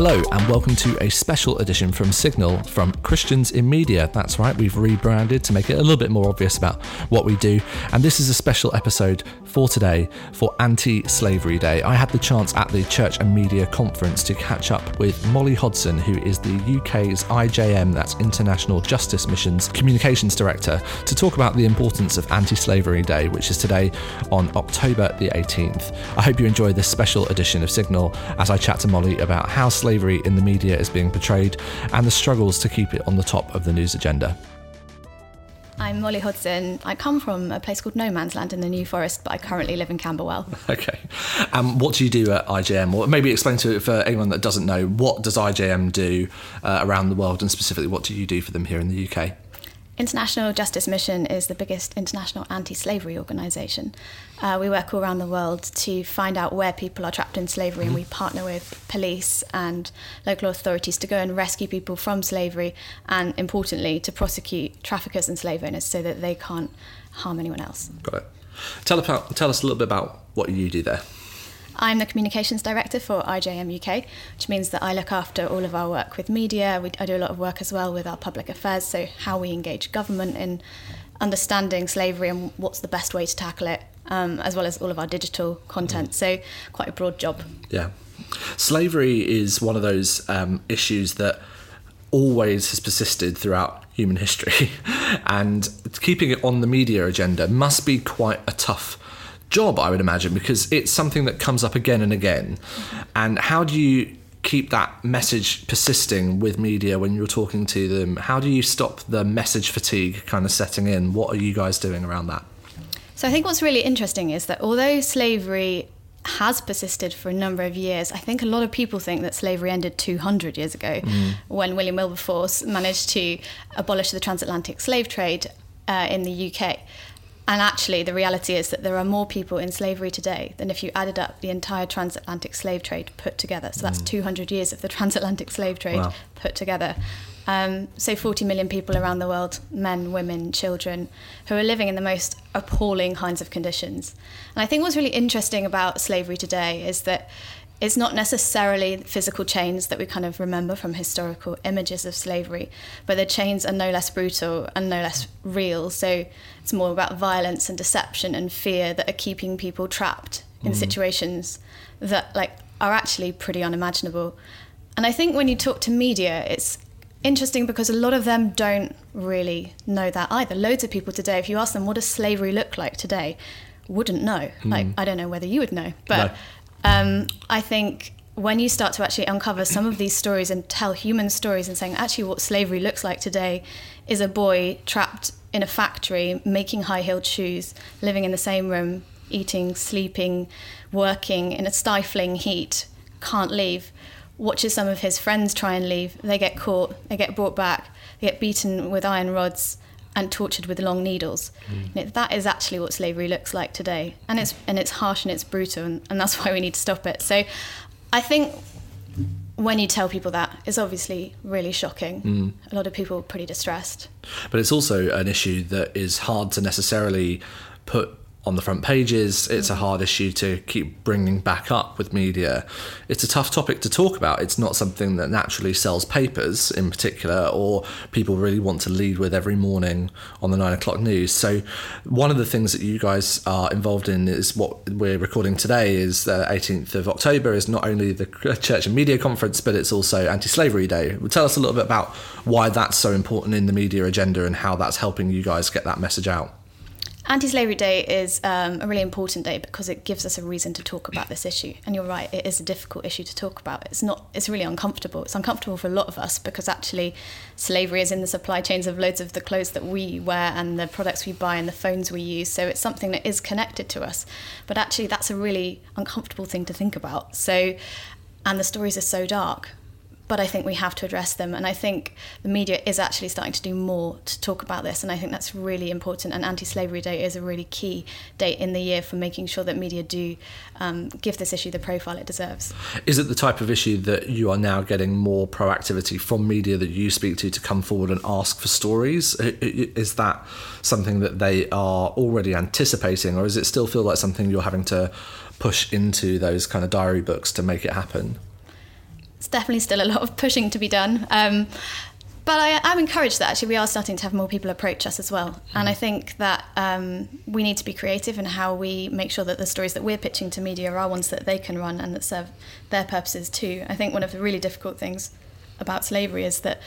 Hello, and welcome to a special edition from Signal from Christians in Media. That's right, we've rebranded to make it a little bit more obvious about what we do. And this is a special episode for today for Anti Slavery Day. I had the chance at the Church and Media Conference to catch up with Molly Hodson, who is the UK's IJM, that's International Justice Mission's Communications Director, to talk about the importance of Anti Slavery Day, which is today on October the 18th. I hope you enjoy this special edition of Signal as I chat to Molly about how slavery in the media is being portrayed and the struggles to keep it on the top of the news agenda. I'm Molly Hodson. I come from a place called No Man's Land in the New Forest, but I currently live in Camberwell. Okay. Um, what do you do at IJM? Or maybe explain to it for anyone that doesn't know, what does IJM do uh, around the world and specifically what do you do for them here in the UK? International Justice Mission is the biggest international anti slavery organisation. Uh, we work all around the world to find out where people are trapped in slavery, mm-hmm. and we partner with police and local authorities to go and rescue people from slavery, and importantly, to prosecute traffickers and slave owners so that they can't harm anyone else. Got it. Tell, about, tell us a little bit about what you do there. I'm the communications director for IJM UK, which means that I look after all of our work with media. We, I do a lot of work as well with our public affairs, so how we engage government in understanding slavery and what's the best way to tackle it, um, as well as all of our digital content. So, quite a broad job. Yeah. Slavery is one of those um, issues that always has persisted throughout human history, and keeping it on the media agenda must be quite a tough job, I would imagine, because it's something that comes up again and again. And how do you keep that message persisting with media when you're talking to them? How do you stop the message fatigue kind of setting in? What are you guys doing around that? So I think what's really interesting is that although slavery has persisted for a number of years. I think a lot of people think that slavery ended 200 years ago mm. when William Wilberforce managed to abolish the transatlantic slave trade uh, in the UK. And actually, the reality is that there are more people in slavery today than if you added up the entire transatlantic slave trade put together. So that's mm. 200 years of the transatlantic slave trade wow. put together. Um, so 40 million people around the world, men, women, children, who are living in the most appalling kinds of conditions. And I think what's really interesting about slavery today is that it's not necessarily physical chains that we kind of remember from historical images of slavery, but the chains are no less brutal and no less real. So it's more about violence and deception and fear that are keeping people trapped in mm. situations that like are actually pretty unimaginable. And I think when you talk to media, it's interesting because a lot of them don't really know that either. Loads of people today, if you ask them what does slavery look like today, wouldn't know. Mm. Like I don't know whether you would know, but. No um, I think when you start to actually uncover some of these stories and tell human stories and saying actually what slavery looks like today is a boy trapped in a factory making high heeled shoes, living in the same room, eating, sleeping, working in a stifling heat, can't leave. Watches some of his friends try and leave. They get caught, they get brought back, they get beaten with iron rods and tortured with long needles. Mm. that is actually what slavery looks like today, and it's and it's harsh and it's brutal, and, and that's why we need to stop it. So, I think when you tell people that, it's obviously really shocking. Mm. A lot of people are pretty distressed. But it's also an issue that is hard to necessarily put on the front pages. It's a mm. hard issue to keep bringing back up with media. It's a tough topic to talk about. It's not something that naturally sells papers in particular, or people really want to lead with every morning on the nine o'clock news. So, one of the things that you guys are involved in is what we're recording today is the 18th of October is not only the Church and Media Conference, but it's also Anti Slavery Day. Tell us a little bit about why that's so important in the media agenda and how that's helping you guys get that message out. Anti-Slavery Day is um, a really important day because it gives us a reason to talk about this issue. And you're right, it is a difficult issue to talk about. It's not. It's really uncomfortable. It's uncomfortable for a lot of us because actually, slavery is in the supply chains of loads of the clothes that we wear and the products we buy and the phones we use. So it's something that is connected to us. But actually, that's a really uncomfortable thing to think about. So, and the stories are so dark but I think we have to address them. And I think the media is actually starting to do more to talk about this. And I think that's really important. And Anti Slavery Day is a really key date in the year for making sure that media do um, give this issue the profile it deserves. Is it the type of issue that you are now getting more proactivity from media that you speak to to come forward and ask for stories? Is that something that they are already anticipating, or does it still feel like something you're having to push into those kind of diary books to make it happen? It's definitely still a lot of pushing to be done. Um, but I am encouraged that actually we are starting to have more people approach us as well. And I think that um, we need to be creative in how we make sure that the stories that we're pitching to media are ones that they can run and that serve their purposes too. I think one of the really difficult things about slavery is that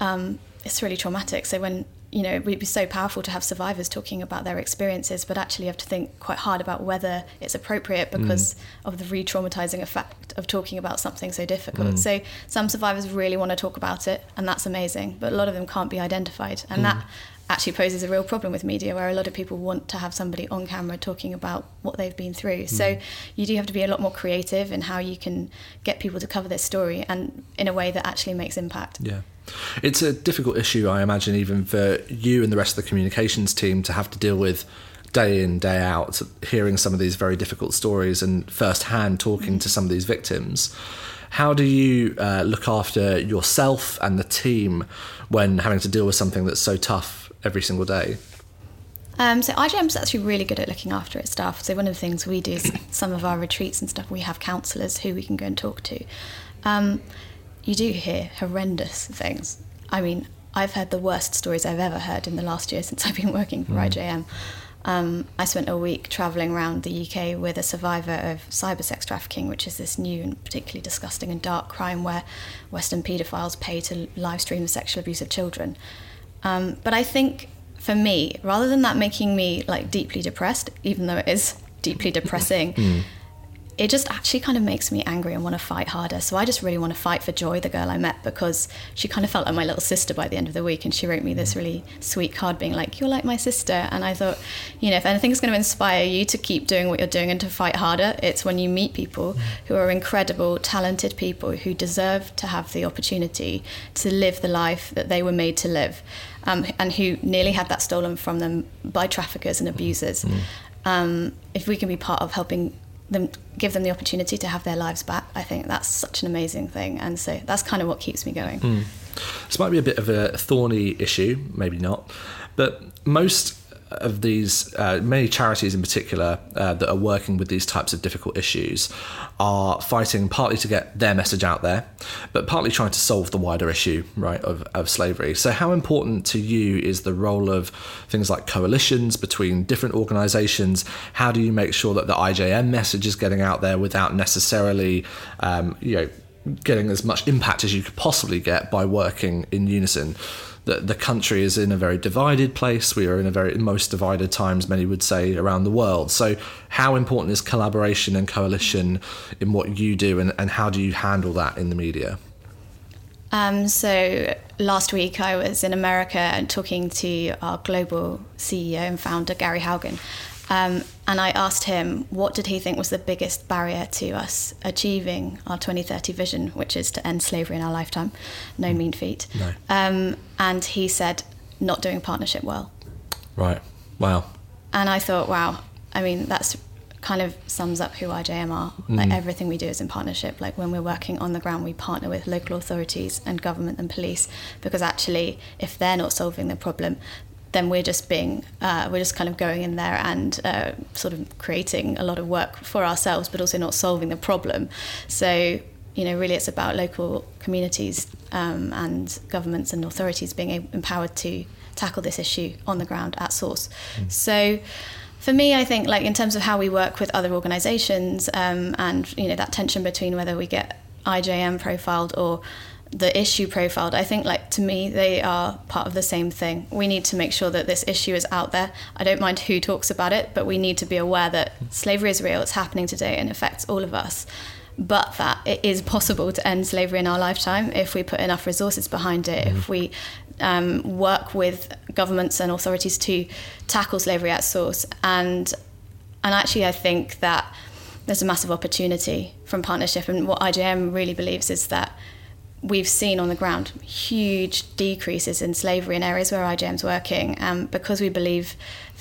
um, it's really traumatic. So when you know, it would be so powerful to have survivors talking about their experiences, but actually you have to think quite hard about whether it's appropriate because mm. of the re traumatizing effect of talking about something so difficult. Mm. So some survivors really want to talk about it, and that's amazing, but a lot of them can't be identified. And mm. that actually poses a real problem with media where a lot of people want to have somebody on camera talking about what they've been through. Mm. So you do have to be a lot more creative in how you can get people to cover their story and in a way that actually makes impact. Yeah. It's a difficult issue, I imagine, even for you and the rest of the communications team to have to deal with day in, day out, hearing some of these very difficult stories and firsthand talking to some of these victims. How do you uh, look after yourself and the team when having to deal with something that's so tough every single day? Um, so IJM is actually really good at looking after its staff. So one of the things we do is some of our retreats and stuff, we have counsellors who we can go and talk to. Um, you do hear horrendous things. I mean, I've heard the worst stories I've ever heard in the last year since I've been working for mm. IJM. Um, I spent a week travelling around the UK with a survivor of cyber sex trafficking, which is this new and particularly disgusting and dark crime where Western paedophiles pay to live stream the sexual abuse of children. Um, but I think for me, rather than that making me like deeply depressed, even though it is deeply depressing, mm it just actually kind of makes me angry and want to fight harder. So I just really want to fight for Joy, the girl I met, because she kind of felt like my little sister by the end of the week. And she wrote me this really sweet card being like, You're like my sister. And I thought, you know, if anything's going to inspire you to keep doing what you're doing and to fight harder, it's when you meet people who are incredible, talented people who deserve to have the opportunity to live the life that they were made to live. Um, and who nearly had that stolen from them by traffickers and abusers. Mm. Um, if we can be part of helping them give them the opportunity to have their lives back. I think that's such an amazing thing. And so that's kind of what keeps me going. Mm. this might be a bit of a thorny issue maybe not but most of these, uh, many charities in particular uh, that are working with these types of difficult issues are fighting partly to get their message out there, but partly trying to solve the wider issue, right, of, of slavery. So, how important to you is the role of things like coalitions between different organisations? How do you make sure that the IJM message is getting out there without necessarily, um, you know, getting as much impact as you could possibly get by working in unison? The, the country is in a very divided place. We are in a very most divided times, many would say, around the world. So, how important is collaboration and coalition in what you do, and, and how do you handle that in the media? Um, so last week I was in America and talking to our global CEO and founder Gary Haugen, um, and I asked him what did he think was the biggest barrier to us achieving our 2030 vision, which is to end slavery in our lifetime. No mm. mean feat. No. Um, and he said, not doing partnership well. Right. Wow. And I thought, wow. I mean, that's kind of sums up who IJM are. Mm. Like everything we do is in partnership. Like when we're working on the ground, we partner with local authorities and government and police because actually, if they're not solving the problem, then we're just being uh, we're just kind of going in there and uh, sort of creating a lot of work for ourselves, but also not solving the problem. So you know, really, it's about local communities um, and governments and authorities being empowered to tackle this issue on the ground at source. Mm. So for me, I think like in terms of how we work with other organisations um, and you know that tension between whether we get IJM profiled or the issue profiled, I think like to me they are part of the same thing. We need to make sure that this issue is out there. I don't mind who talks about it, but we need to be aware that slavery is real, it's happening today and affects all of us. But that it is possible to end slavery in our lifetime if we put enough resources behind it, mm-hmm. if we um, work with governments and authorities to tackle slavery at source. And and actually, I think that there's a massive opportunity from partnership. And what IJM really believes is that we've seen on the ground huge decreases in slavery in areas where IJM's working, um, because we believe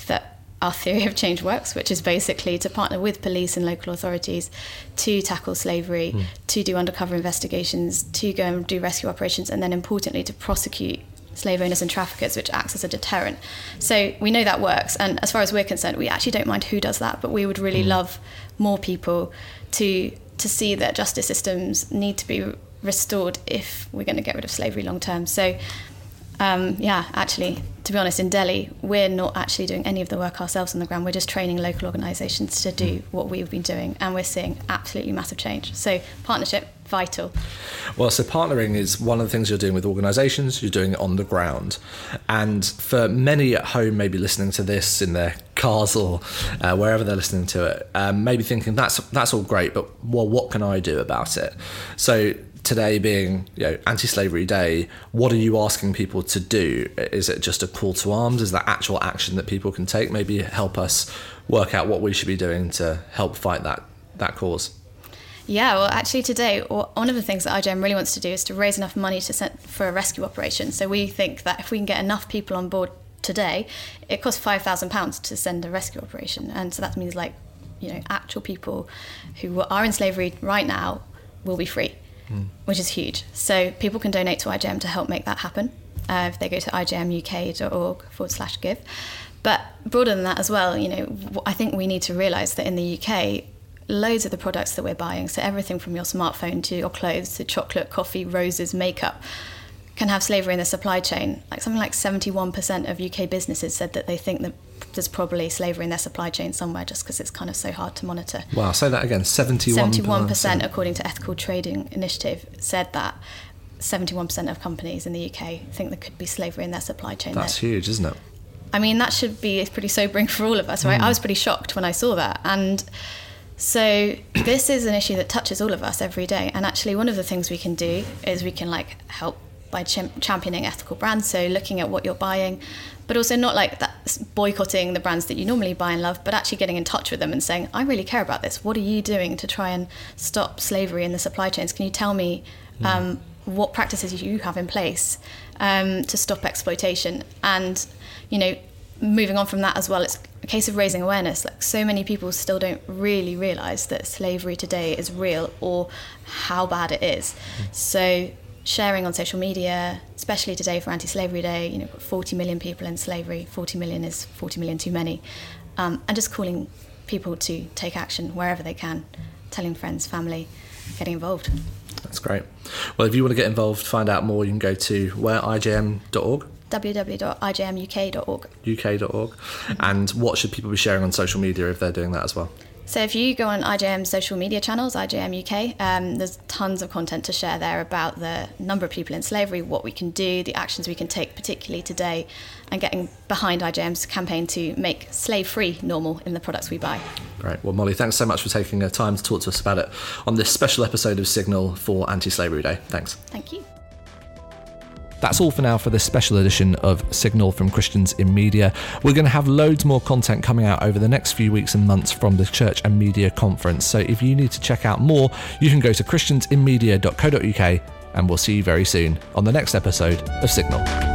that our theory of change works, which is basically to partner with police and local authorities to tackle slavery, mm. to do undercover investigations, to go and do rescue operations, and then importantly to prosecute slave owners and traffickers, which acts as a deterrent. So we know that works. And as far as we're concerned, we actually don't mind who does that, but we would really mm. love more people to to see that justice systems need to be restored if we're going to get rid of slavery long term. So um, yeah, actually, to be honest, in Delhi, we're not actually doing any of the work ourselves on the ground. We're just training local organisations to do hmm. what we've been doing, and we're seeing absolutely massive change. So, partnership, vital. Well, so partnering is one of the things you're doing with organisations, you're doing it on the ground. And for many at home, maybe listening to this in their cars or uh, wherever they're listening to it, um, maybe thinking that's that's all great, but well, what can I do about it? So today being you know anti-slavery day what are you asking people to do? Is it just a call to arms? Is that actual action that people can take? Maybe help us work out what we should be doing to help fight that that cause. Yeah, well, actually, today, one of the things that IJM really wants to do is to raise enough money to send for a rescue operation. So we think that if we can get enough people on board today, it costs five thousand pounds to send a rescue operation, and so that means like, you know, actual people who are in slavery right now will be free mm. which is huge. So people can donate to IJM to help make that happen uh, if they go to ijmuk.org forward slash give. But broader than that as well, you know, I think we need to realise that in the UK, loads of the products that we're buying, so everything from your smartphone to your clothes to chocolate, coffee, roses, makeup, can have slavery in the supply chain. Like something like 71% of UK businesses said that they think that there's probably slavery in their supply chain somewhere just because it's kind of so hard to monitor. Wow, say that again 71%. 71%, according to Ethical Trading Initiative, said that 71% of companies in the UK think there could be slavery in their supply chain. That's there. huge, isn't it? I mean, that should be pretty sobering for all of us, right? Mm. I was pretty shocked when I saw that. And so this is an issue that touches all of us every day. And actually, one of the things we can do is we can like help by championing ethical brands. So looking at what you're buying, but also not like that boycotting the brands that you normally buy and love, but actually getting in touch with them and saying, I really care about this. What are you doing to try and stop slavery in the supply chains? Can you tell me hmm. um, what practices you have in place um, to stop exploitation? And, you know, moving on from that as well, it's a case of raising awareness. Like so many people still don't really realize that slavery today is real or how bad it is. Hmm. So sharing on social media, especially today for Anti-Slavery Day, you know, 40 million people in slavery. 40 million is 40 million too many, um, and just calling people to take action wherever they can, telling friends, family, getting involved. That's great. Well, if you want to get involved, find out more, you can go to where ijm.org www.ijmuk.org. UK.org. And what should people be sharing on social media if they're doing that as well? So if you go on IJM's social media channels, IJM UK, um, there's tons of content to share there about the number of people in slavery, what we can do, the actions we can take, particularly today, and getting behind IJM's campaign to make slave-free normal in the products we buy. Great. Well, Molly, thanks so much for taking the time to talk to us about it on this special episode of Signal for Anti-Slavery Day. Thanks. Thank you. That's all for now for this special edition of Signal from Christians in Media. We're going to have loads more content coming out over the next few weeks and months from the Church and Media Conference. So if you need to check out more, you can go to christiansinmedia.co.uk and we'll see you very soon on the next episode of Signal.